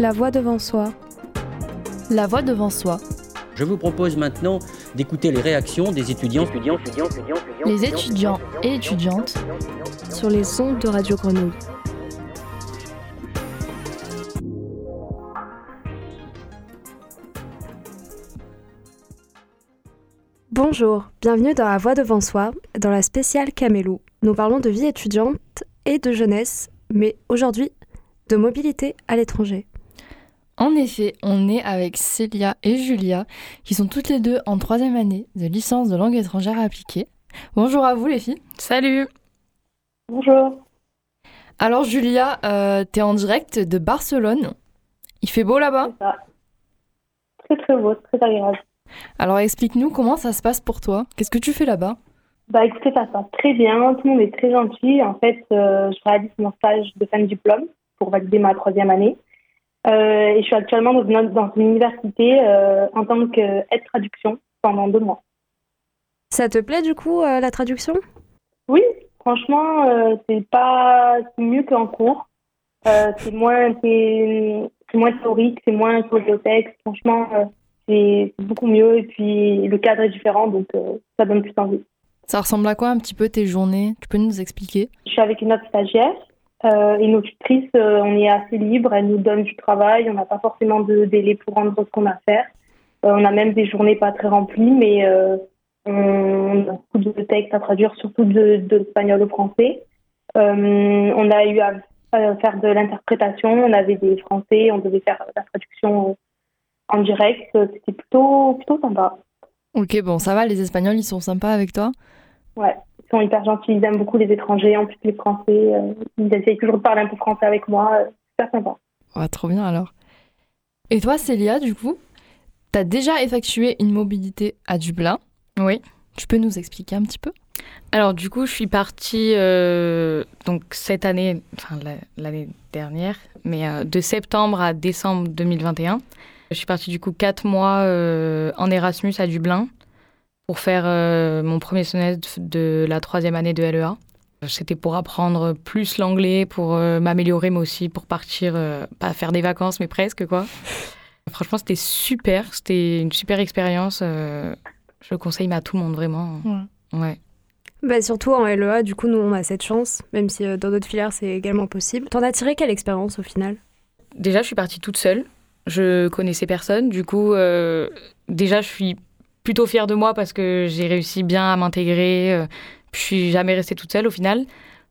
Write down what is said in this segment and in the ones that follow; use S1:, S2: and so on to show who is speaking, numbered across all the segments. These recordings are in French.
S1: La voix devant soi.
S2: La voix devant soi.
S3: Je vous propose maintenant d'écouter les réactions des étudiants, étudiants, étudiants,
S2: étudiants, les étudiants et étudiantes
S1: sur les ondes de Radio Grenouille. Bonjour, bienvenue dans La Voix devant soi, dans la spéciale Camélou. Nous parlons de vie étudiante et de jeunesse, mais aujourd'hui de mobilité à l'étranger.
S2: En effet, on est avec Célia et Julia, qui sont toutes les deux en troisième année de licence de langue étrangère appliquée. Bonjour à vous les filles.
S4: Salut.
S5: Bonjour.
S2: Alors Julia, euh, tu es en direct de Barcelone. Il fait beau là-bas?
S5: Très très beau, très agréable.
S2: Alors explique-nous comment ça se passe pour toi. Qu'est-ce que tu fais là-bas?
S5: Bah écoutez, ça se passe très bien. Tout le monde est très gentil. En fait, euh, je réalise mon stage de fin de diplôme pour valider ma troisième année. Euh, et je suis actuellement dans une, dans une université euh, en tant qu'aide traduction pendant deux mois.
S1: Ça te plaît du coup la traduction?
S5: Oui, franchement, c'est pas mieux qu'en cours. c'est moins c'est moins théorique, c'est moins sur le texte. Franchement, c'est beaucoup mieux et puis le cadre est différent, donc euh, ça donne plus envie.
S2: Ça ressemble à quoi un petit peu tes journées? Tu peux nous expliquer?
S5: Je suis avec une autre stagiaire euh, et nos tutrices, euh, on est assez libre, elles nous donnent du travail, on n'a pas forcément de délai pour rendre ce qu'on a à faire. on a même des journées pas très remplies, mais on a beaucoup de textes à traduire, surtout de, de l'espagnol au français. on a eu à faire de l'interprétation, on avait des français, on devait faire la traduction en direct. Euh, c'était plutôt, plutôt sympa.
S2: Ok, bon, ça va, les Espagnols, ils sont sympas avec toi?
S5: Ouais, sont hyper gentils, ils aiment beaucoup les étrangers, en plus les Français. Euh, ils essayent toujours de parler un peu français avec moi, euh, super sympa.
S2: Ouais, trop bien alors. Et toi, Célia, du coup, t'as déjà effectué une mobilité à Dublin?
S4: Oui.
S2: Tu peux nous expliquer un petit peu?
S4: Alors du coup, je suis partie donc cette année, enfin l'année dernière, mais de septembre à décembre 2021. Je suis partie du coup quatre mois euh, en Erasmus à Dublin pour faire euh, mon premier semestre de la troisième année de LEA. C'était pour apprendre plus l'anglais, pour euh, m'améliorer, mais aussi pour partir, pas faire des vacances, mais presque quoi. Franchement, c'était super, c'était une super expérience. je le conseille à tout le monde, vraiment. Ouais.
S1: Bah surtout en LEA, du coup, nous, on a cette chance, même si dans d'autres filières, c'est également possible. T'en as tiré quelle expérience au final?
S4: Déjà, je suis partie toute seule. Je connaissais personne. Du coup, euh, déjà, je suis plutôt fière de moi parce que j'ai réussi bien à m'intégrer. Euh, je suis jamais restée toute seule au final.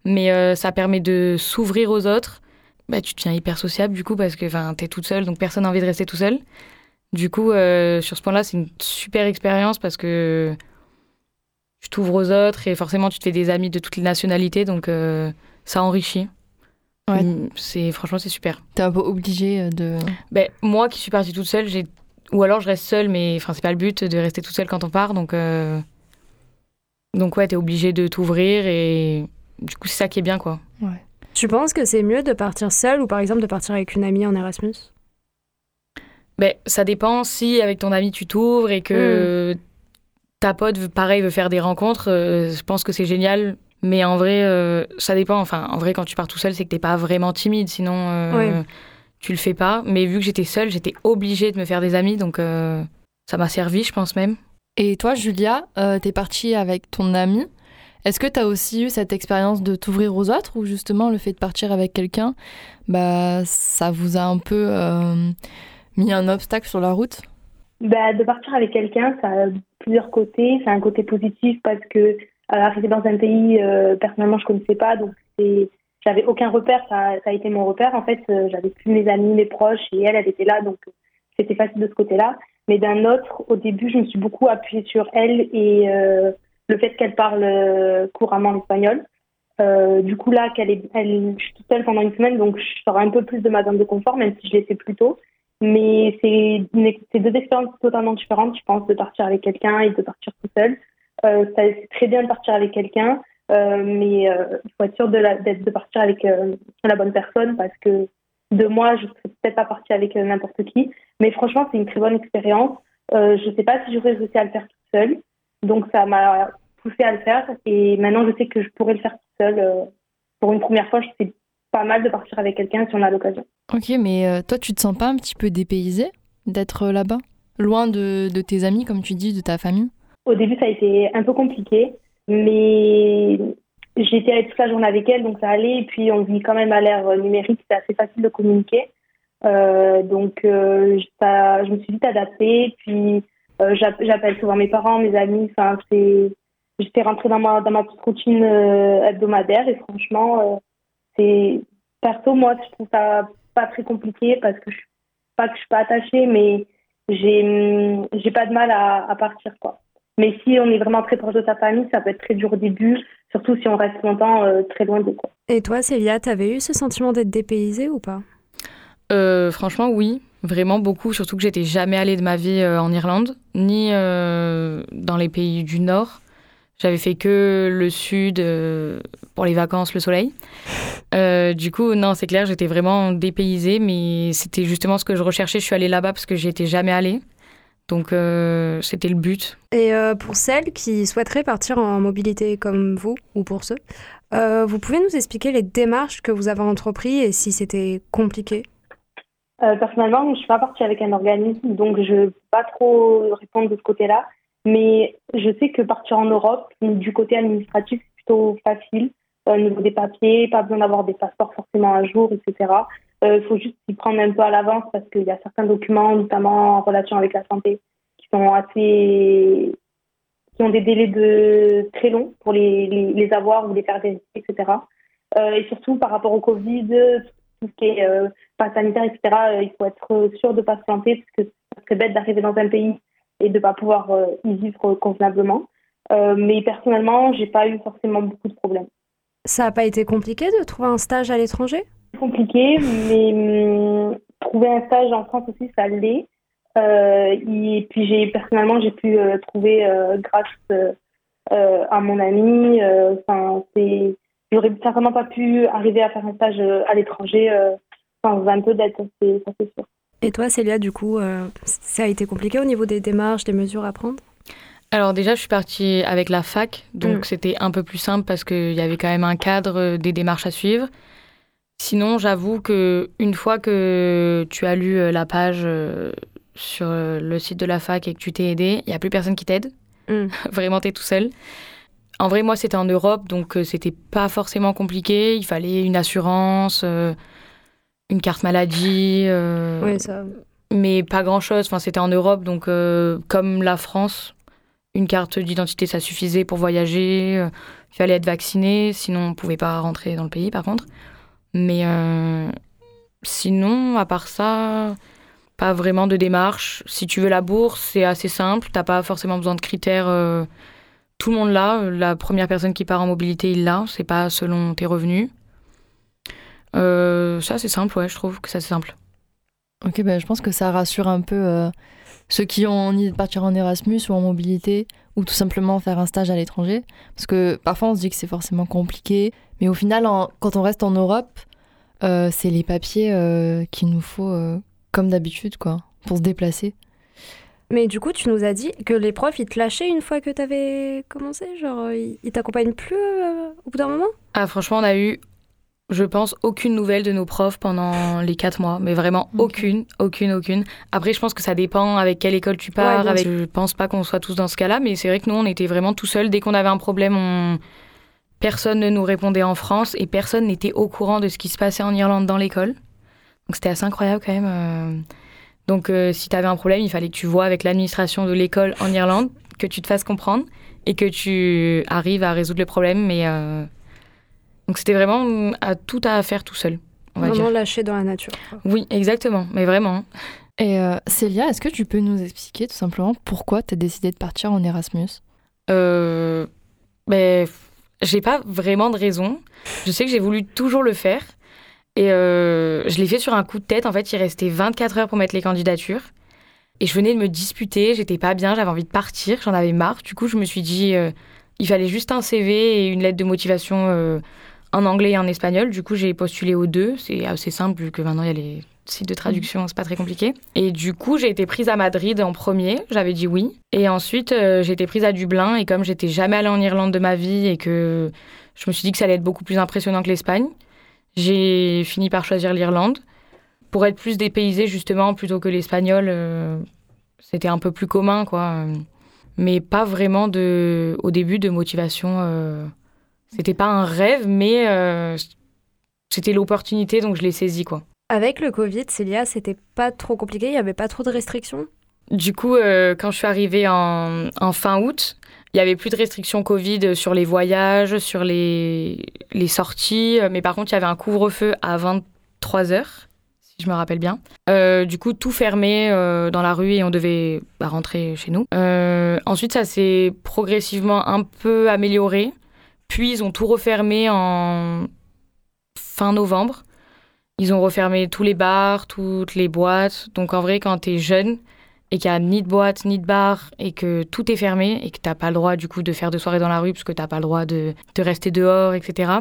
S4: Mais euh, ça permet de s'ouvrir aux autres. Bah, tu deviens hyper sociable du coup parce que tu es toute seule, donc personne n'a envie de rester tout seul. Du coup, sur ce point-là, c'est une super expérience parce que tu t'ouvres aux autres et forcément, tu te fais des amis de toutes les nationalités, donc ça enrichit. Mm, c'est franchement c'est super.
S2: T'es un peu obligée euh, de.
S4: Ben, moi qui suis partie toute seule, j'ai ou alors je reste seule, mais enfin c'est pas le but de rester toute seule quand on part, donc euh... donc ouais t'es obligée de t'ouvrir et du coup c'est ça qui est bien quoi.
S1: Ouais. Tu penses que c'est mieux de partir seule ou par exemple de partir avec une amie en Erasmus?
S4: Ben ça dépend. Si avec ton ami tu t'ouvres et que mm. ta pote pareil veut faire des rencontres, euh, je pense que c'est génial mais en vrai, euh, ça dépend. Enfin, en vrai, quand tu pars tout seul, c'est que t'es pas vraiment timide. Sinon, euh, tu le fais pas. Mais vu que j'étais seule, j'étais obligée de me faire des amis. Donc, euh, ça m'a servi, je pense même.
S2: Et toi, Julia, t'es partie avec ton ami. Est-ce que tu as aussi eu cette expérience de t'ouvrir aux autres ou justement le fait de partir avec quelqu'un, bah, ça vous a un peu mis un obstacle sur la route?
S5: Bah, De partir avec quelqu'un, ça a plusieurs côtés. C'est un côté positif parce que arriver dans un pays, euh, personnellement, je connaissais pas, donc j'avais aucun repère. Ça, ça, a été mon repère. En fait, euh, j'avais plus mes amis, mes proches, et elle, elle était là, donc c'était facile de ce côté-là. Mais d'un autre, au début, je me suis beaucoup appuyée sur elle et euh, le fait qu'elle parle couramment l'espagnol. du coup, là, qu'elle est, elle, je suis toute seule pendant une semaine, donc je sors un peu plus de ma zone de confort, même si je l'ai fait plus tôt. Mais c'est deux expériences totalement différentes, je pense, de partir avec quelqu'un et de partir tout seul. Euh, c'est très bien de partir avec quelqu'un, euh, mais euh, il faut être sûr de, la, de partir avec la bonne personne parce que de moi, je ne serais peut-être pas partie avec n'importe qui. Mais franchement, c'est une très bonne expérience. je ne sais pas si j'aurais réussi à le faire toute seule. Donc, ça m'a poussé à le faire. Et maintenant, je sais que je pourrais le faire toute seule. pour une première fois, c'est pas mal de partir avec quelqu'un si on a l'occasion.
S2: Ok, mais euh, toi, tu te sens pas un petit peu dépaysé d'être là-bas? Loin de, de, tes amis, comme tu dis, de ta famille?
S5: Au début, ça a été un peu compliqué, mais j'étais toute la journée avec elle, donc ça allait. Et puis, on vit quand même à l'ère numérique, c'est assez facile de communiquer. Euh, donc, euh, ça, je me suis vite adaptée. Puis, euh, j'appelle souvent mes parents, mes amis. Enfin, c'est, j'étais rentrée dans ma, dans ma petite routine hebdomadaire et franchement, c'est perso, moi, je trouve ça pas très compliqué parce que je suis pas que je suis pas attachée, mais j'ai j'ai pas de mal à, à, partir quoi. Mais si on est vraiment très proche de sa famille, ça peut être très dur au début, surtout si on reste longtemps très loin de quoi.
S1: Et toi, Célia, t'avais eu ce sentiment d'être dépaysée ou pas?
S4: Euh, franchement, oui, vraiment beaucoup. Surtout que j'étais jamais allée de ma vie euh, en Irlande, ni euh, dans les pays du Nord. J'avais fait que le Sud pour les vacances, le soleil. du coup, non, c'est clair, j'étais vraiment dépaysée, mais c'était justement ce que je recherchais. Je suis allée là-bas parce que j'y étais jamais allée. Donc, c'était le but.
S1: Et pour celles qui souhaiteraient partir en mobilité comme vous, ou pour ceux, vous pouvez nous expliquer les démarches que vous avez entreprises et si c'était compliqué?
S5: Euh, personnellement, je ne suis pas partie avec un organisme, donc je ne peux pas trop répondre de ce côté-là. Mais je sais que partir en Europe, du côté administratif, c'est plutôt facile. Euh, au niveau des papiers, pas besoin d'avoir des passeports forcément à jour, etc. Il euh, faut juste s'y prendre un peu à l'avance parce qu'il y a certains documents, notamment en relation avec la santé, qui sont assez qui ont des délais de très longs pour les, avoir ou les faire vérifier, etc. Euh, et surtout par rapport au Covid, tout ce qui est euh, pas sanitaire, etc., euh, il faut être sûr de ne pas se planter parce que ça serait bête d'arriver dans un pays et de ne pas pouvoir y vivre convenablement. mais personnellement, j'ai pas eu forcément beaucoup de problèmes.
S1: Ça n'a pas été compliqué de trouver un stage à l'étranger?
S5: Compliqué, mais hum, trouver un stage en France aussi, ça l'est. et puis j'ai personnellement, j'ai pu trouver grâce à mon ami. Enfin, c'est j'aurais certainement pas pu arriver à faire un stage euh, à l'étranger euh, sans un peu d'aide, ça c'est sûr.
S1: Et toi, Célia, du coup, euh, ça a été compliqué au niveau des démarches, des mesures à prendre?
S4: Alors déjà, je suis partie avec la fac, donc mm. c'était un peu plus simple parce qu'il y avait quand même un cadre des démarches à suivre. Sinon, j'avoue que une fois que tu as lu la page sur le site de la fac et que tu t'es aidé, il n'y a plus personne qui t'aide. Mm. Vraiment, tu es tout seul. En vrai, moi, c'était en Europe, donc euh, c'était pas forcément compliqué. Il fallait une assurance, euh, une carte maladie. Euh,
S1: oui, ça.
S4: Mais pas grand-chose. Enfin, c'était en Europe, donc comme la France, une carte d'identité, ça suffisait pour voyager. il fallait être vacciné, sinon on pouvait pas rentrer dans le pays, par contre. Mais sinon, à part ça, pas vraiment de démarche. Si tu veux la bourse, c'est assez simple. T'as pas forcément besoin de critères tout le monde l'a. La première personne qui part en mobilité, il l'a. C'est pas selon tes revenus. Euh, ça, c'est simple, ouais, je trouve que ça, c'est simple.
S2: Ok, ben, je pense que ça rassure un peu euh, ceux qui ont envie de partir en Erasmus ou en mobilité ou tout simplement faire un stage à l'étranger. Parce que parfois, on se dit que c'est forcément compliqué. Mais au final, quand on reste en Europe, euh, c'est les papiers qu'il nous faut comme d'habitude, quoi, pour se déplacer.
S1: Mais du coup, tu nous as dit que les profs, ils te lâchaient une fois que tu avais commencé Genre, ils t'accompagnent plus euh, au bout d'un moment?
S4: Ah, franchement, on a eu, je pense, aucune nouvelle de nos profs pendant les quatre mois. Mais vraiment, aucune, aucune, aucune. Après, je pense que ça dépend avec quelle école tu pars. avec... Je pense pas qu'on soit tous dans ce cas-là, mais c'est vrai que nous, on était vraiment tout seuls. Dès qu'on avait un problème, on... personne ne nous répondait en France et personne n'était au courant de ce qui se passait en Irlande dans l'école. Donc c'était assez incroyable quand même. Euh. Donc, euh, si tu avais un problème, il fallait que tu vois avec l'administration de l'école en Irlande, que tu te fasses comprendre et que tu arrives à résoudre le problème. Mais euh, donc, c'était vraiment à tout à faire tout seul.
S1: On vraiment lâché dans la nature.
S4: Oui, exactement, mais vraiment.
S2: Et euh, Célia, est-ce que tu peux nous expliquer tout simplement pourquoi tu as décidé de partir en Erasmus?
S4: Euh, ben, J'ai pas vraiment de raison. Je sais que j'ai voulu toujours le faire. Et euh, je l'ai fait sur un coup de tête. En fait, il restait 24 heures pour mettre les candidatures. Et je venais de me disputer, j'étais pas bien, j'avais envie de partir, j'en avais marre. Du coup, je me suis dit, euh, il fallait juste un CV et une lettre de motivation euh, en anglais et en espagnol. Du coup, j'ai postulé aux deux. C'est assez simple, vu que maintenant il y a les sites de traduction, c'est pas très compliqué. Et du coup, j'ai été prise à Madrid en premier, j'avais dit oui. Et ensuite, j'ai été prise à Dublin. Et comme j'étais jamais allée en Irlande de ma vie et que je me suis dit que ça allait être beaucoup plus impressionnant que l'Espagne, j'ai fini par choisir l'Irlande pour être plus dépaysée justement plutôt que l'espagnol. euh, c'était un peu plus commun quoi, mais pas vraiment de au début de motivation. euh, c'était pas un rêve, mais euh, c'était l'opportunité donc je l'ai saisi quoi.
S1: Avec le Covid, Célia, c'était pas trop compliqué, il y avait pas trop de restrictions?
S4: Du coup, euh, quand je suis arrivée en, en fin août, il y avait plus de restrictions Covid sur les voyages, sur les, les sorties, euh, mais par contre, il y avait un couvre-feu à 23 heures, si je me rappelle bien. Euh, du coup, tout fermé euh, dans la rue et on devait bah, rentrer chez nous. Euh, ensuite, ça s'est progressivement un peu amélioré. Puis, ils ont tout refermé en fin novembre. Ils ont refermé tous les bars, toutes les boîtes. Donc, en vrai, quand t'es jeune, et qu'il n'y a ni de boîte, ni de bar, et que tout est fermé, et que t'as pas le droit, du coup, de faire de soirée dans la rue, parce que t'as pas le droit de, de rester dehors, etc.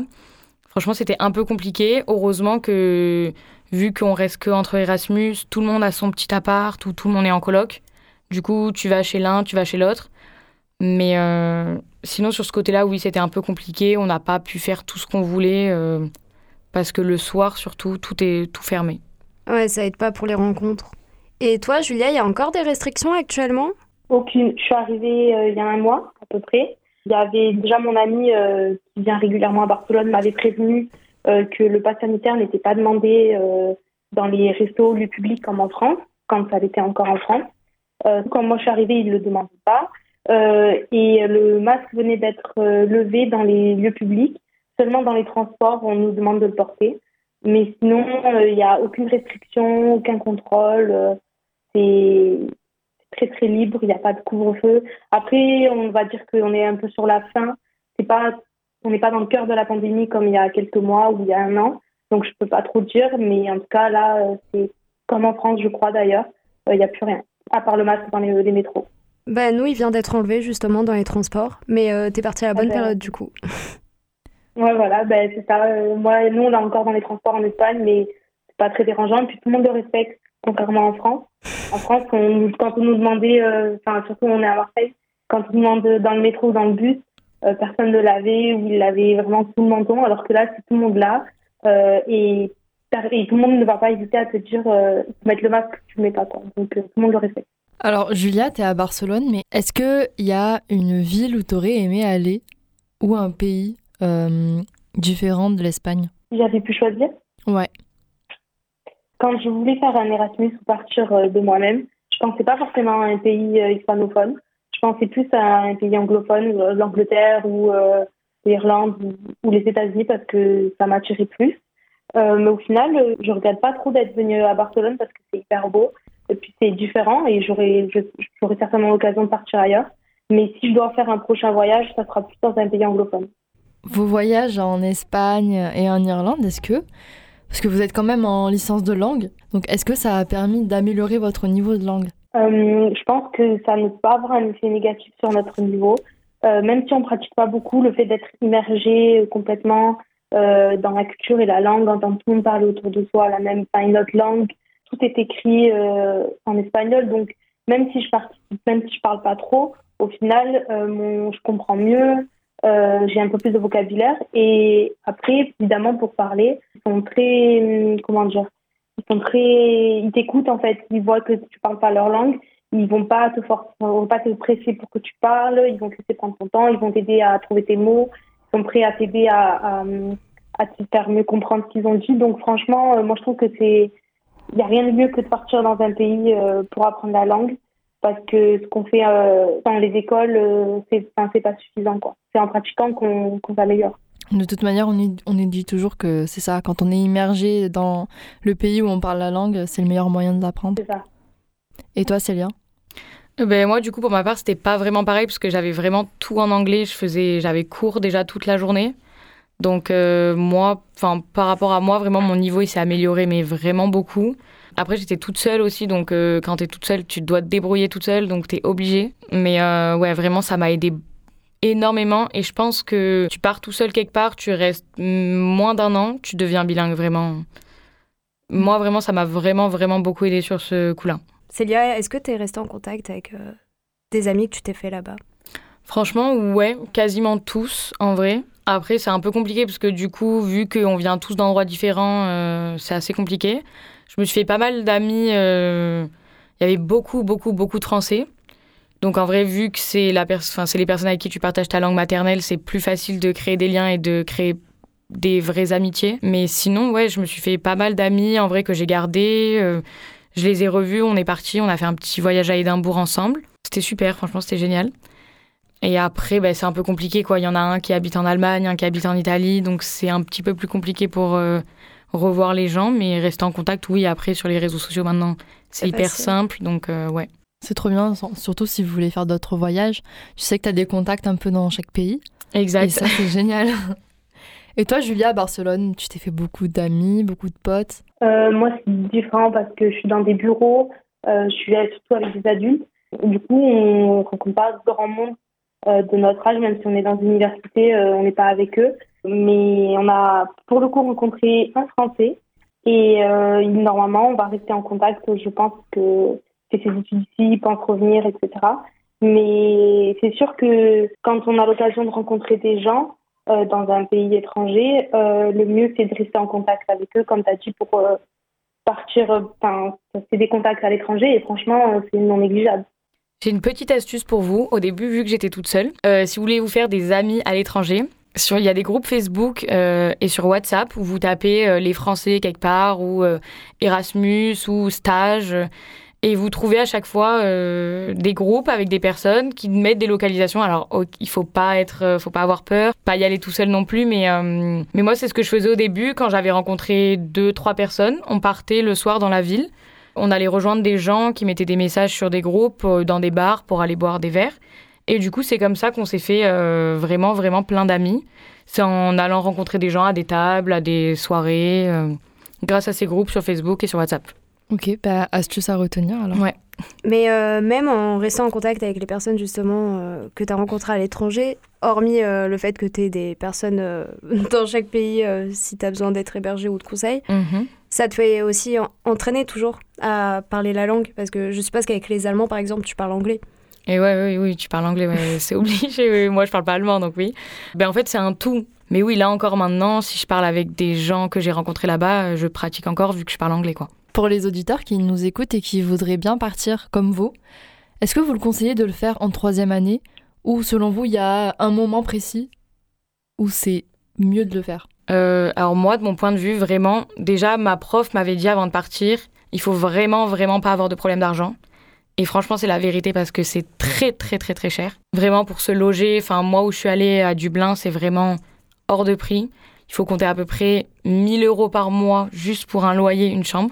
S4: Franchement, c'était un peu compliqué. Heureusement que, vu qu'on reste que entre Erasmus, tout le monde a son petit appart, ou tout le monde est en coloc. Du coup, tu vas chez l'un, tu vas chez l'autre. Mais euh, sinon, sur ce côté-là, oui, c'était un peu compliqué. On n'a pas pu faire tout ce qu'on voulait, euh, parce que le soir, surtout, tout est tout fermé.
S1: Ouais, ça aide pas pour les rencontres. Et toi, Julia, il y a encore des restrictions actuellement?
S5: Aucune. Je suis arrivée euh, il y a un mois à peu près. Il y avait déjà mon ami euh, qui vient régulièrement à Barcelone m'avait prévenu euh, que le pass sanitaire n'était pas demandé euh, dans les restos, lieux publics comme en France, quand ça l'était encore en France. Euh, quand moi je suis arrivée, ils ne le demandaient pas. Euh, et le masque venait d'être euh, levé dans les lieux publics. Seulement dans les transports, on nous demande de le porter. Mais sinon, il n'y a aucune restriction, aucun contrôle. euh, c'est très très libre, il n'y a pas de couvre-feu. Après, on va dire qu'on est un peu sur la fin. C'est pas, on n'est pas dans le cœur de la pandémie comme il y a quelques mois ou il y a un an. Donc je peux pas trop dire, mais en tout cas là, euh, c'est comme en France, je crois d'ailleurs, euh, il n'y a plus rien, à part le masque dans les métros.
S1: Bah nous, il vient d'être enlevé justement dans les transports, mais euh, t'es parti à la bonne
S5: Ah ben.
S1: période du coup.
S5: Ouais, voilà, ben, c'est ça. Euh, moi, nous, on est encore dans les transports en Espagne, mais c'est pas très dérangeant. Puis tout le monde le respecte, contrairement en France. En France, on, quand on nous demandait, euh, enfin, surtout on est à Marseille, quand on nous demande dans le métro ou dans le bus, euh, personne ne l'avait ou il l'avait vraiment sous le menton, alors que là, c'est tout le monde là. Euh, et, et tout le monde ne va pas hésiter à te dire, euh, mettre le masque, tu le mets pas, quoi. Donc euh, tout le monde le respecte.
S2: Alors, Julia, tu es à Barcelone, mais est-ce qu'il y a une ville où tu aurais aimé aller ou un pays euh, différent de l'Espagne?
S5: J'avais pu choisir.
S2: Ouais.
S5: quand je voulais faire un Erasmus ou partir euh, de moi-même, je pensais pas forcément à un pays euh, hispanophone. Je pensais plus à un pays anglophone, l'Angleterre ou euh, l'Irlande ou, les États-Unis parce que ça m'attirait plus. Euh, mais au final, je regrette pas trop d'être venue à Barcelone parce que c'est hyper beau et puis c'est différent et j'aurais certainement l'occasion de partir ailleurs. Mais si je dois faire un prochain voyage, ça sera plus dans un pays anglophone.
S2: Vos voyages en Espagne et en Irlande, est-ce que. Parce que vous êtes quand même en licence de langue, donc est-ce que ça a permis d'améliorer votre niveau de langue?
S5: Euh, je pense que ça ne peut pas avoir un effet négatif sur notre niveau. Euh, même si on pratique pas beaucoup, le fait d'être immergé euh, complètement euh, dans la culture et la langue, entendre tout le monde parler autour de soi la même, enfin, une autre langue, tout est écrit euh, en espagnol. Donc même si je participe, même si je parle pas trop, au final, euh, mon, je comprends mieux. euh, j'ai un peu plus de vocabulaire. Et après évidemment pour parler ils sont très hum, comment dire ils sont très ils t'écoutent en fait. Ils voient que tu parles pas leur langue ils vont pas te forcer ils vont pas te presser pour que tu parles. Ils vont te laisser prendre ton temps. Ils vont t'aider à trouver tes mots. Ils sont prêts à t'aider à, à, te faire mieux comprendre ce qu'ils ont dit. Donc franchement moi je trouve que c'est il y a rien de mieux que de partir dans un pays euh, pour apprendre la langue parce que ce qu'on fait euh, dans les écoles euh, c'est enfin, pas suffisant c'est en pratiquant qu'on qu'on s'améliore
S2: De toute manière, on, nous dit toujours que c'est ça, quand on est immergé dans le pays où on parle la langue, c'est le meilleur moyen de l'apprendre.
S5: c'est ça
S2: Et toi, Célia?
S4: Euh, Ben, moi, du coup, pour ma part, c'était pas vraiment pareil parce que j'avais vraiment tout en anglais. Je faisais, j'avais cours déjà toute la journée. Donc, euh, moi, enfin, par rapport à moi, vraiment, mon niveau, il s'est amélioré, mais vraiment beaucoup. Après, j'étais toute seule aussi, donc euh, quand t'es toute seule, tu dois te débrouiller toute seule, donc t'es obligée. Mais euh, ouais, vraiment, ça m'a aidé énormément. Et je pense que tu pars tout seul quelque part, tu restes moins d'un an, tu deviens bilingue, vraiment. Moi, vraiment, ça m'a vraiment, vraiment beaucoup aidé sur ce coup-là.
S1: Célia, est-ce que t'es restée en contact avec euh, des amis que tu t'es fait là-bas?
S4: Franchement, ouais, quasiment tous, en vrai. Après, c'est un peu compliqué parce que du coup, vu qu'on vient tous d'endroits différents, euh, c'est assez compliqué. Je me suis fait pas mal d'amis. euh, Il y avait beaucoup, beaucoup, beaucoup de Français. Donc en vrai, vu que c'est la pers- c'est les personnes avec qui tu partages ta langue maternelle, c'est plus facile de créer des liens et de créer des vraies amitiés. Mais sinon, ouais, je me suis fait pas mal d'amis en vrai que j'ai gardés. euh, je les ai revus, on est partis, on a fait un petit voyage à Édimbourg ensemble. C'était super, franchement, c'était génial. Et après, ben, c'est un peu compliqué, quoi. Il y en a un qui habite en Allemagne, un qui habite en Italie, donc c'est un petit peu plus compliqué pour euh, revoir les gens, mais rester en contact, oui, après, sur les réseaux sociaux maintenant, c'est hyper
S1: facile.
S4: simple, donc euh, ouais.
S2: C'est trop bien, surtout si vous voulez faire d'autres voyages. Tu sais que tu as des contacts un peu dans chaque pays. Et
S4: Exact.
S2: ça, c'est génial. Et toi, Julia, à Barcelone, tu t'es fait beaucoup d'amis, beaucoup de potes?
S5: Euh, moi, c'est différent parce que je suis dans des bureaux, euh, je suis là surtout avec des adultes. Du coup, on rencontre pas grand monde de notre âge, même si on est dans une université, euh, on n'est pas avec eux. Mais on a pour le coup rencontré un Français et euh, normalement, on va rester en contact. Je pense que fait ses études ici, il pense revenir, etc. Mais c'est sûr que quand on a l'occasion de rencontrer des gens euh, dans un pays étranger, euh, le mieux c'est de rester en contact avec eux, comme tu as dit, pour euh, partir, euh, enfin, c'est des contacts à l'étranger et franchement, euh, c'est non négligeable.
S4: J'ai une petite astuce pour vous. Au début, vu que j'étais toute seule, euh, si vous voulez vous faire des amis à l'étranger, il y a des groupes Facebook euh, et sur WhatsApp où vous tapez euh, les Français quelque part ou Erasmus ou stage et vous trouvez à chaque fois des groupes avec des personnes qui mettent des localisations. Alors il faut pas être, faut pas avoir peur, pas y aller tout seul non plus. Mais mais moi c'est ce que je faisais au début quand j'avais rencontré deux trois personnes. On partait le soir dans la ville. On allait rejoindre des gens qui mettaient des messages sur des groupes, euh, dans des bars pour aller boire des verres. Et du coup, c'est comme ça qu'on s'est fait euh, vraiment, vraiment plein d'amis. C'est en allant rencontrer des gens à des tables, à des soirées, euh, grâce à ces groupes sur Facebook et sur WhatsApp.
S2: Ok, bah, astuce à retenir alors.
S4: Ouais.
S1: Mais euh, même en restant en contact avec les personnes justement euh, que tu as rencontrées à l'étranger, hormis euh, le fait que tu aies des personnes euh, dans chaque pays euh, si tu as besoin d'être hébergé ou de conseils, ça te fait aussi en- entraîner toujours à parler la langue parce que je suppose qu'avec les Allemands par exemple tu parles anglais.
S4: Et ouais, oui, oui, tu parles anglais, ouais, c'est obligé. oui. Moi, je parle pas allemand, donc oui. Ben, en fait, c'est un tout. Mais oui, là encore maintenant, si je parle avec des gens que j'ai rencontrés là-bas, je pratique encore vu que je parle anglais, quoi.
S2: Pour les auditeurs qui nous écoutent et qui voudraient bien partir comme vous, est-ce que vous le conseillez de le faire en troisième année ou selon vous il y a un moment précis où c'est mieux de le faire?
S4: Euh, alors moi, de mon point de vue, vraiment, déjà, ma prof m'avait dit avant de partir, il faut vraiment, vraiment pas avoir de problème d'argent. Et franchement, c'est la vérité parce que c'est très, très, très, très cher. Vraiment, pour se loger, enfin, moi où je suis allée à Dublin, c'est vraiment hors de prix. Il faut compter à peu près 1000 euros par mois juste pour un loyer, une chambre.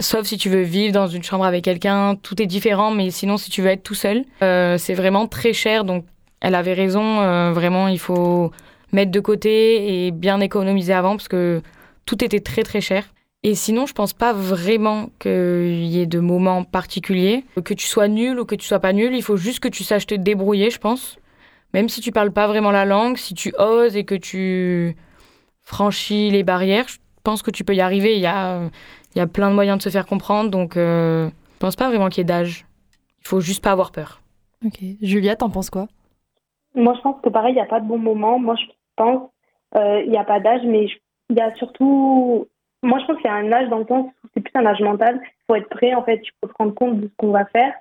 S4: Sauf si tu veux vivre dans une chambre avec quelqu'un, tout est différent, mais sinon, si tu veux être tout seul, euh, c'est vraiment très cher. Donc, elle avait raison, euh, vraiment, il faut mettre de côté et bien économiser avant parce que tout était très très cher. Et sinon, je pense pas vraiment qu'il y ait de moments particuliers. Que tu sois nul ou que tu sois pas nul, il faut juste que tu saches te débrouiller, je pense. Même si tu parles pas vraiment la langue, si tu oses et que tu franchis les barrières, je pense que tu peux y arriver. Il y a, il y a plein de moyens de se faire comprendre, donc euh, je pense pas vraiment qu'il y ait d'âge. Il faut juste pas avoir peur.
S2: Ok. Julia, t'en penses quoi?
S5: Moi, je pense que pareil, il n'y a pas de bon moment. Moi, je pense euh, il n'y a pas d'âge, mais il y a surtout. Moi, je pense qu'il y a un âge dans le sens où c'est plus un âge mental. Il faut être prêt, en fait. Il faut se rendre compte de ce qu'on va faire,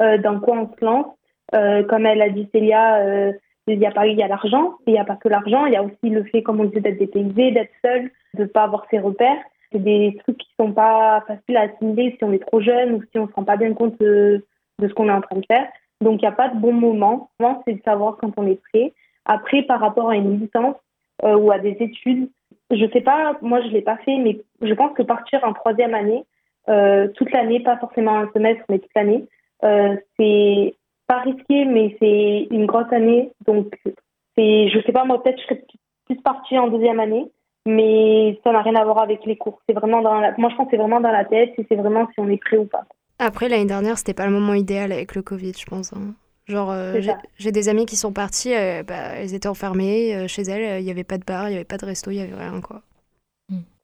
S5: euh, dans quoi on se lance. Euh, comme elle a dit Célia, il y a pas, il y a l'argent, il n'y a pas que l'argent. Il y a aussi le fait, comme on disait, d'être dépaysé, d'être seul, de ne pas avoir ses repères. C'est des trucs qui sont pas faciles à assimiler si on est trop jeune ou si on se rend pas bien compte de, ce qu'on est en train de faire. Donc, il n'y a pas de bon moment. Vraiment, c'est de savoir quand on est prêt. Après, par rapport à une licence euh, ou à des études, je sais pas, moi je l'ai pas fait, mais je pense que partir en troisième année, euh, toute l'année, pas forcément un semestre, mais toute l'année, euh, c'est pas risqué, mais c'est une grosse année. Donc, c'est, je sais pas, moi peut-être je serais plus partie en deuxième année, mais ça n'a rien à voir avec les cours. Vraiment dans moi je pense que c'est vraiment dans la tête et c'est vraiment si on est prêt ou pas.
S1: Après l'année dernière c'était pas le moment idéal avec le Covid je pense. hein. Genre euh, j'ai des amis qui sont partis, euh, bah, elles étaient enfermées euh, chez elles, euh, il y avait pas de bar, il y avait pas de resto, il y avait rien quoi.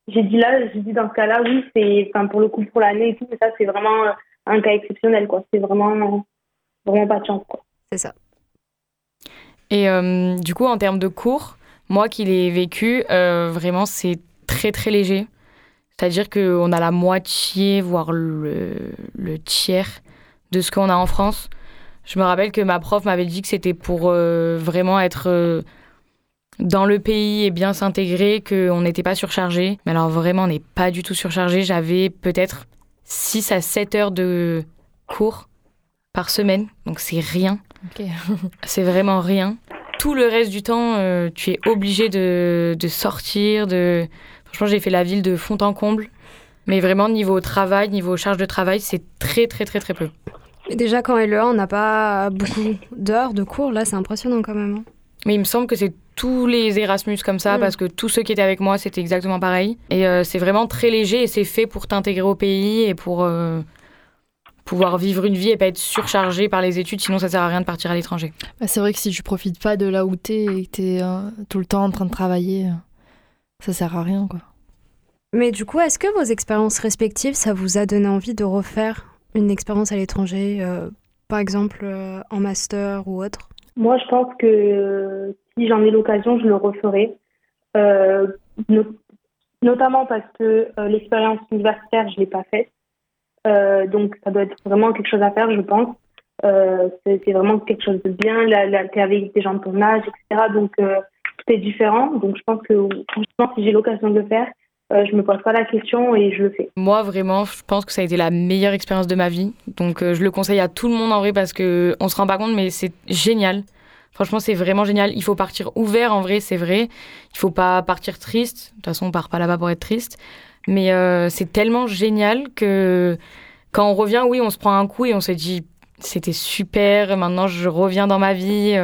S5: J'ai dit là, j'ai dit dans ce cas-là, oui, c'est, enfin pour le coup pour l'année et tout, mais ça c'est vraiment un cas exceptionnel quoi. C'est vraiment, vraiment pas de chance quoi.
S1: C'est ça.
S4: Et euh, du coup, en termes de cours, Moi qui l'ai vécu, euh, vraiment, c'est très très léger. C'est-à-dire qu'on a la moitié, voire le, le tiers de ce qu'on a en France. Je me rappelle que ma prof m'avait dit que c'était pour euh, vraiment être euh, dans le pays et bien s'intégrer, qu'on n'était pas surchargé. Mais alors vraiment, on n'est pas du tout surchargé. J'avais peut-être 6 à 7 heures de cours par semaine, donc c'est rien. c'est vraiment rien. Tout le reste du temps, euh, tu es obligé de, de sortir, de Franchement, j'ai fait la ville de fond en comble. Mais vraiment, niveau travail, niveau charge de travail, c'est très, très, très, très peu.
S1: Déjà, quand LE1, on n'a pas beaucoup d'heures de cours. Là, c'est impressionnant quand même. Hein.
S4: Mais il me semble que c'est tous les Erasmus comme ça, parce que tous ceux qui étaient avec moi, c'était exactement pareil. Et euh, c'est vraiment très léger et c'est fait pour t'intégrer au pays et pour euh, pouvoir vivre une vie et pas être surchargé par les études, sinon ça sert à rien de partir à l'étranger.
S2: Bah, c'est vrai que si tu profites pas de là où t'es et que t'es euh, tout le temps en train de travailler ça sert à rien, quoi.
S1: Mais du coup, est-ce que vos expériences respectives, ça vous a donné envie de refaire une expérience à l'étranger, euh, par exemple euh, en master ou autre
S5: Moi, je pense que euh, si j'en ai l'occasion, je le referai. notamment parce que l'expérience universitaire, je ne l'ai pas faite. donc, ça doit être vraiment quelque chose à faire, je pense. c'est vraiment quelque chose de bien. Tu es avec des gens de ton âge, etc. Donc, c'est différent. Donc, je pense que, franchement, si j'ai l'occasion de le faire, euh, je me pose pas la question et je le fais.
S4: Moi, vraiment, je pense que ça a été la meilleure expérience de ma vie. Donc, euh, je le conseille à tout le monde en vrai parce que on se rend pas compte, mais c'est génial. Franchement, c'est vraiment génial. Il faut partir ouvert, en vrai, c'est vrai. Il faut pas partir triste. De toute façon, on part pas là-bas pour être triste. Mais euh, c'est tellement génial que quand on revient, oui, on se prend un coup et on se dit c'était super. Maintenant, je reviens dans ma vie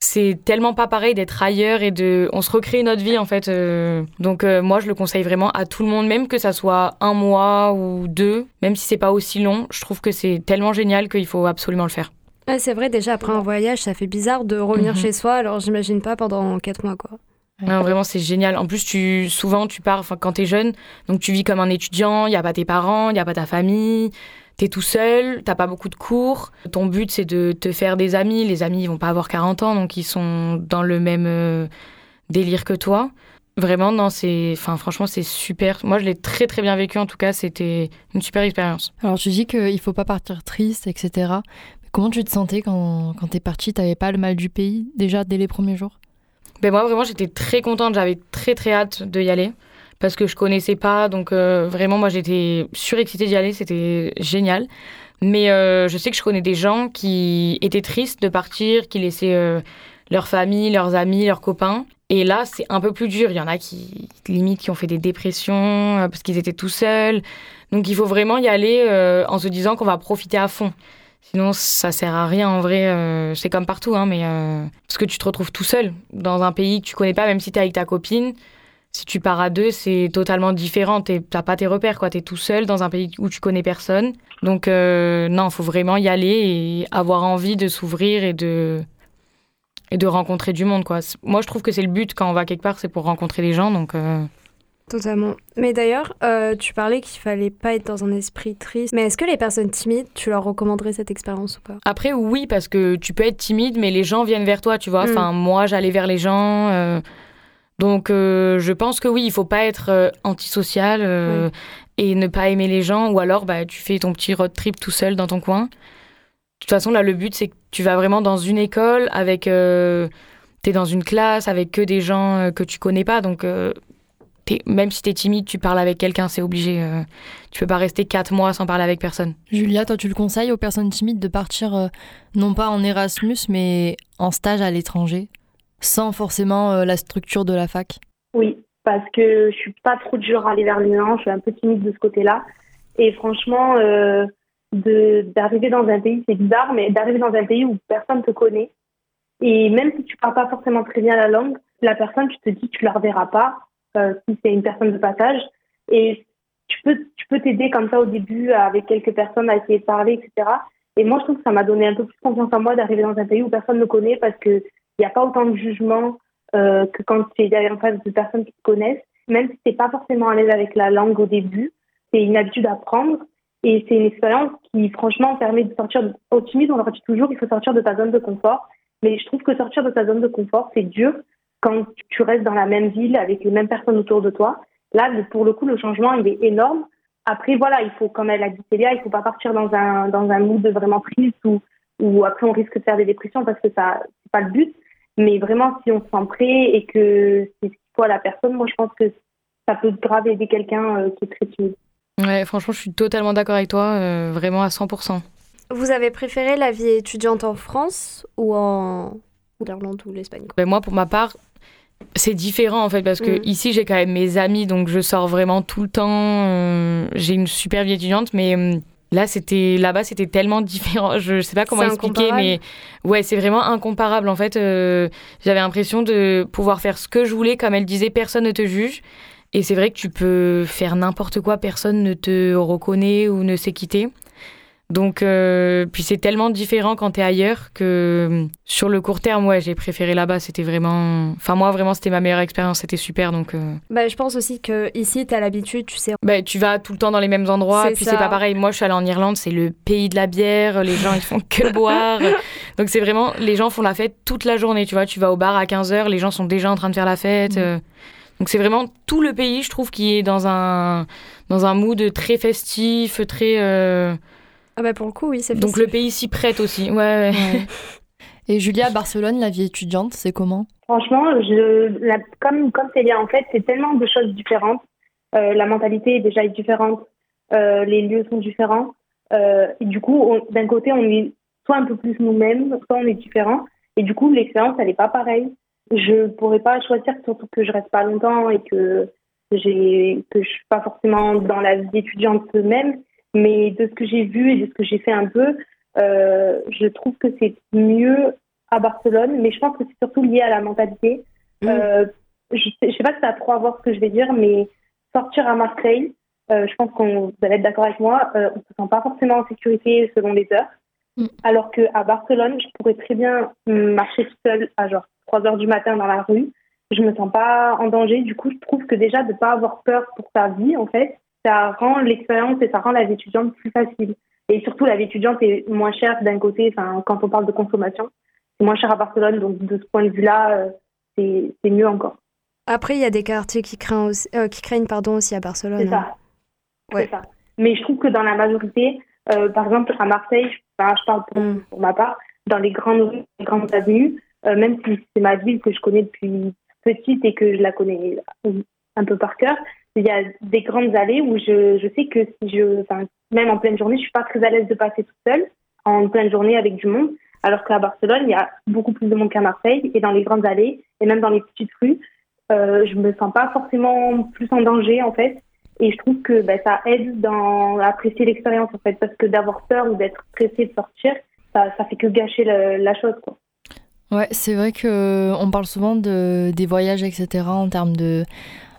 S4: c'est tellement pas pareil d'être ailleurs et de on se recrée notre vie en fait euh. donc euh, moi je le conseille vraiment à tout le monde même que ça soit un mois ou deux même si c'est pas aussi long je trouve que c'est tellement génial qu'il faut absolument le faire
S1: c'est vrai déjà après un voyage ça fait bizarre de revenir mhm. chez soi alors j'imagine pas pendant quatre mois quoi
S4: non, vraiment, c'est génial. En plus, tu, souvent, tu pars, enfin, quand t'es jeune, donc tu vis comme un étudiant, il n'y a pas tes parents, il n'y a pas ta famille, t'es tout seul, t'as pas beaucoup de cours. Ton but, c'est de te faire des amis. Les amis, ils vont pas avoir 40 ans, donc ils sont dans le même euh, délire que toi. Vraiment, non, c'est, enfin, franchement, c'est super. Moi, je l'ai très, très bien vécu. En tout cas, c'était une super expérience.
S2: Alors, tu dis qu'il faut pas partir triste, etc. Comment tu te sentais quand, quand t'es parti T'avais pas le mal du pays, déjà, dès les premiers jours?
S4: Ben moi, vraiment, j'étais très contente. J'avais très, très hâte d'y aller parce que je connaissais pas. Donc euh, vraiment, moi, j'étais surexcitée d'y aller. C'était génial. Mais euh, je sais que je connais des gens qui étaient tristes de partir, qui laissaient euh, leur famille, leurs amis, leurs copains. Et là, c'est un peu plus dur. Il y en a qui, limite, qui ont fait des dépressions parce qu'ils étaient tout seuls. Donc, il faut vraiment y aller en se disant qu'on va profiter à fond. Sinon, ça sert à rien en vrai. c'est comme partout, hein, mais parce que tu te retrouves tout seul dans un pays que tu connais pas, même si tu es avec ta copine. Si tu pars à deux, c'est totalement différent. Tu n'as pas tes repères, quoi. es tout seul dans un pays où tu connais personne. Donc euh, non, il faut vraiment y aller et avoir envie de s'ouvrir et de et de rencontrer du monde, quoi. Moi, je trouve que c'est le but quand on va quelque part, c'est pour rencontrer les gens, donc. Euh.
S1: Totalement. Mais d'ailleurs, euh, tu parlais qu'il fallait pas être dans un esprit triste. Mais est-ce que les personnes timides, tu leur recommanderais cette expérience ou pas?
S4: Après, oui, parce que tu peux être timide, mais les gens viennent vers toi, tu vois. Mm. Enfin, moi, j'allais vers les gens. Donc euh, je pense que oui, il faut pas être euh, antisocial euh, et ne pas aimer les gens, ou alors bah, tu fais ton petit road trip tout seul dans ton coin. De toute façon, là, le but, c'est que tu vas vraiment dans une école avec... tu es dans une classe avec que des gens que tu connais pas, donc même si tu es timide, tu parles avec quelqu'un, c'est obligé. tu peux pas rester quatre mois sans parler avec personne.
S2: Julia, toi, tu le conseilles aux personnes timides de partir non pas en Erasmus, mais en stage à l'étranger? Sans forcément euh, la structure de la fac?
S5: Oui, parce que je suis pas trop du genre à aller vers les gens, je suis un peu timide de ce côté-là. Et franchement, euh, d'arriver dans un pays, c'est bizarre, mais d'arriver dans un pays où personne te connaît, et même si tu parles pas forcément très bien la langue, la personne, tu te dis, tu la reverras pas euh, si c'est une personne de passage. Et tu peux tu peux t'aider comme ça au début avec quelques personnes à essayer de parler, etc. Et moi, je trouve que ça m'a donné un peu plus confiance en moi d'arriver dans un pays où personne ne me connaît parce que il n'y a pas autant de jugement euh, que quand tu es en face de personnes qui te connaissent. Même si tu n'es pas forcément à l'aise avec la langue au début, c'est une habitude à prendre. Et c'est une expérience qui, franchement, permet de sortir. Optimiste, on leur dit toujours qu'il faut sortir de ta zone de confort. Mais je trouve que sortir de ta zone de confort, c'est dur. quand tu restes dans la même ville avec les mêmes personnes autour de toi. Là, pour le coup, le changement, il est énorme. Après, voilà, il faut, comme elle a dit Célia, il faut pas partir dans un, dans un mood vraiment triste ou, ou après on risque de faire des dépressions parce que ça, c'est pas le but. Mais vraiment, si on se sent prêt et que c'est ce qu'il faut à la personne, moi, je pense que ça peut grave aider quelqu'un euh, qui est très timide.
S4: Ouais, franchement, je suis totalement d'accord avec toi, euh, vraiment à 100%.
S1: Vous avez préféré la vie étudiante en France ou en l'Irlande ou l'Espagne?
S4: Ben Moi, pour ma part, c'est différent en fait parce que mm. ici j'ai quand même mes amis donc je sors vraiment tout le temps. Euh, j'ai une super vie étudiante, mais euh, là c'était là-bas c'était tellement différent. Je, sais pas comment expliquer, mais ouais c'est vraiment incomparable en fait. Euh, j'avais l'impression de pouvoir faire ce que je voulais, comme elle disait, personne ne te juge. Et c'est vrai que tu peux faire n'importe quoi, personne ne te reconnaît ou ne sait quitter. Donc, euh, puis c'est tellement différent quand tu es ailleurs que sur le court terme, ouais, j'ai préféré là-bas. C'était vraiment. Enfin, moi, vraiment, c'était ma meilleure expérience. C'était super. Donc, euh.
S1: bah, je pense aussi que ici, tu as l'habitude, tu sais.
S4: Bah, tu vas tout le temps dans les mêmes endroits. Puis c'est pas pareil. Moi, je suis allée en Irlande, c'est le pays de la bière. Les gens, ils font que boire. Donc, c'est vraiment. Les gens font la fête toute la journée. Tu vois, tu vas au bar à 15h, les gens sont déjà en train de faire la fête. Mm. Euh. Donc, c'est vraiment tout le pays, je trouve, qui est dans un, dans un mood très festif, très.
S1: Ah bah pour le coup, oui, c'est
S4: Donc le pays s'y prête aussi. Ouais,
S2: Et Julia, à Barcelone, la vie étudiante, c'est comment?
S5: Franchement, je, comme, comme Célia, en fait, c'est tellement de choses différentes. Euh, la mentalité est déjà différente, euh, les lieux sont différents. Euh, et du coup, d'un côté, on est soit un peu plus nous-mêmes, soit on est différent. Et du coup, l'expérience, elle n'est pas pareille. Je pourrais pas choisir, surtout que je reste pas longtemps et que j'ai que je suis pas forcément dans la vie étudiante même. Mais de ce que j'ai vu et de ce que j'ai fait un peu, euh, je trouve que c'est mieux à Barcelone, mais je pense que c'est surtout lié à la mentalité. Mm. Euh, je ne sais, pas si ça a trop à voir ce que je vais dire, mais sortir à Marseille, euh, je pense qu'on vous allez être d'accord avec moi, on ne se sent pas forcément en sécurité selon les heures. Mm. Alors qu'à Barcelone, je pourrais très bien marcher seule à genre 3 heures du matin dans la rue. Je me sens pas en danger. Du coup, je trouve que déjà de ne pas avoir peur pour sa vie, en fait, ça rend l'expérience et ça rend la vie étudiante plus facile. Et surtout, la vie étudiante est moins chère d'un côté, enfin, quand on parle de consommation. C'est moins cher à Barcelone, donc de ce point de vue-là, euh, c'est mieux encore.
S1: Après, il y a des quartiers qui craignent aussi, euh, qui craignent, pardon, aussi à Barcelone.
S5: C'est ça. Hein. Ouais. ça. Mais je trouve que dans la majorité, euh, par exemple, à Marseille, je, je parle mm. pour, ma part, dans les grandes rues, les grandes avenues, même si c'est ma ville que je connais depuis petite et que je la connais un peu par cœur, il y a des grandes allées où je, je sais que si je, même en pleine journée, je suis pas très à l'aise de passer toute seule en pleine journée avec du monde. Alors qu'à Barcelone, il y a beaucoup plus de monde qu'à Marseille et dans les grandes allées et même dans les petites rues, euh, je me sens pas forcément plus en danger en fait. Et je trouve que ben, ça aide dans apprécier l'expérience en fait, parce que d'avoir peur ou d'être pressé de sortir, ça, ça fait que gâcher la chose quoi.
S2: Ouais, c'est vrai que on parle souvent de des voyages etc. en termes de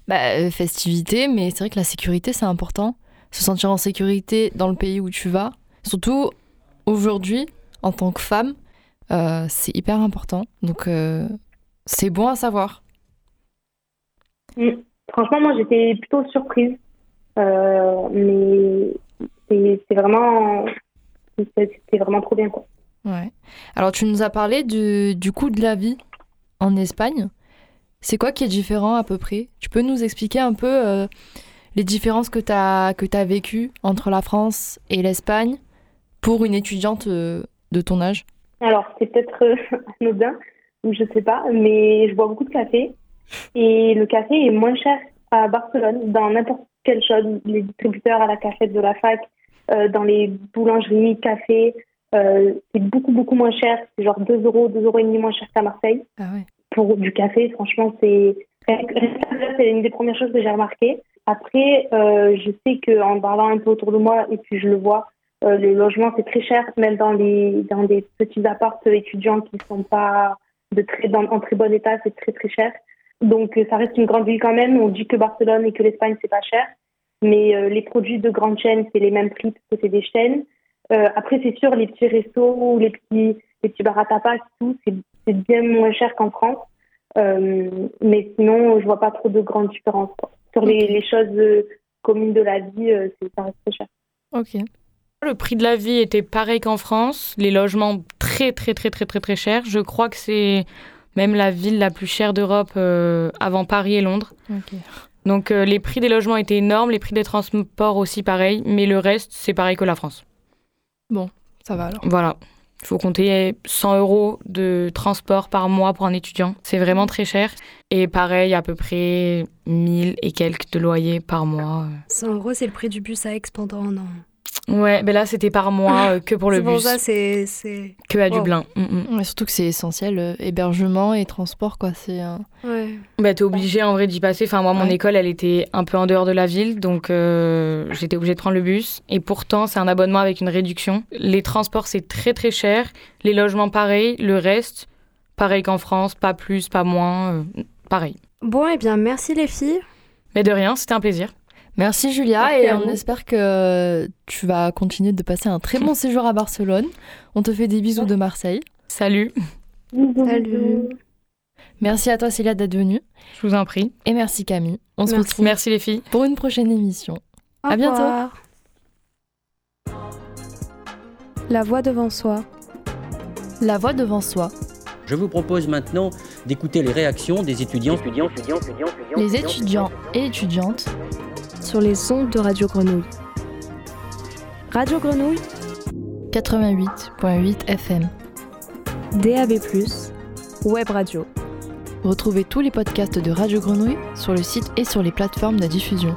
S2: bah, euh, festivité, mais c'est vrai que la sécurité, c'est important. Se sentir en sécurité dans le pays où tu vas. Surtout aujourd'hui, en tant que femme, euh, c'est hyper important. Donc, euh, c'est bon à savoir.
S5: Mm. Franchement, moi, j'étais plutôt surprise. mais c'est vraiment, c'était vraiment trop bien. Quoi.
S2: Ouais. Alors, tu nous as parlé du, du coût de la vie en Espagne. C'est quoi qui est différent à peu près? Tu peux nous expliquer un peu euh, les différences que tu as, que as vécues entre la France et l'Espagne pour une étudiante euh, de ton âge?
S5: Alors, c'est peut-être euh, anodin, ou je sais pas, mais je bois beaucoup de café. Et le café est moins cher à Barcelone, dans n'importe quelle chose, les distributeurs à la cafette de la fac, dans les boulangeries, cafés, c'est beaucoup, beaucoup moins cher. C'est genre 2 euros, 2 euros et demi moins cher qu'à Marseille.
S2: Ah ouais
S5: pour du café, franchement, c'est c'est une des premières choses que j'ai remarqué. Après, euh, je sais qu'en parlant un peu autour de moi, et puis je le vois, euh, le logement c'est très cher, même dans les dans des petits apparts étudiants qui sont pas de très dans, en très bon état, c'est très très cher. Donc ça reste une grande ville quand même. On dit que Barcelone et que l'Espagne c'est pas cher, mais euh, les produits de grandes chaînes c'est les mêmes prix parce que c'est des chaînes. après c'est sûr les petits restos, les petits les petits bars tout c'est c'est bien moins cher qu'en France. Euh, mais sinon, je vois pas trop de grandes différences. Sur les, choses euh, communes de la vie, euh, ça reste très cher.
S2: Ok.
S4: Le prix de la vie était pareil qu'en France. Les logements très, très, très, très, très, très chers. Je crois que c'est même la ville la plus chère d'Europe euh, avant Paris et Londres. Donc euh, les prix des logements étaient énormes, les prix des transports aussi pareil, mais le reste c'est pareil que la France.
S2: Bon, ça va alors.
S4: Voilà. Il faut compter 100 euros de transport par mois pour un étudiant. C'est vraiment très cher. Et pareil, à peu près 1000 et quelques de loyer par mois.
S1: 100 euros, c'est le prix du bus à Aix pendant un an.
S4: Ouais, mais là c'était par mois euh, que pour le bus.
S1: C'est pour ça, c'est.
S4: Que à Dublin.
S2: Mm, mm. surtout que c'est essentiel, euh, hébergement et transport, quoi. C'est.
S1: Ouais.
S4: Bah, t'es obligé en vrai d'y passer. Enfin, moi, mon école, elle était un peu en dehors de la ville, donc euh, j'étais obligée de prendre le bus. Et pourtant, c'est un abonnement avec une réduction. Les transports, c'est très très cher. Les logements, pareil. Le reste, pareil qu'en France, pas plus, pas moins, pareil.
S1: Bon, et eh bien, merci les filles.
S4: Mais de rien, c'était un plaisir.
S2: Merci Julia et on espère que tu vas continuer de passer un très bon séjour à Barcelone. On te fait des bisous de Marseille.
S4: Salut.
S1: Salut.
S2: Merci à toi Célia d'être venue.
S4: Je vous en prie.
S2: Et merci Camille. On se retrouve.
S4: Merci les filles.
S2: Pour une prochaine émission.
S1: Au
S2: à bientôt.
S1: La voix devant soi.
S2: La voix devant soi.
S3: Je vous propose maintenant d'écouter les réactions des étudiants, étudiants, étudiants, étudiants,
S2: les étudiants et étudiantes
S1: sur les ondes de Radio Grenouille. Radio Grenouille
S2: 88.8 FM.
S1: DAB+, Web Radio.
S2: Retrouvez tous les podcasts de Radio Grenouille sur le site et sur les plateformes de diffusion.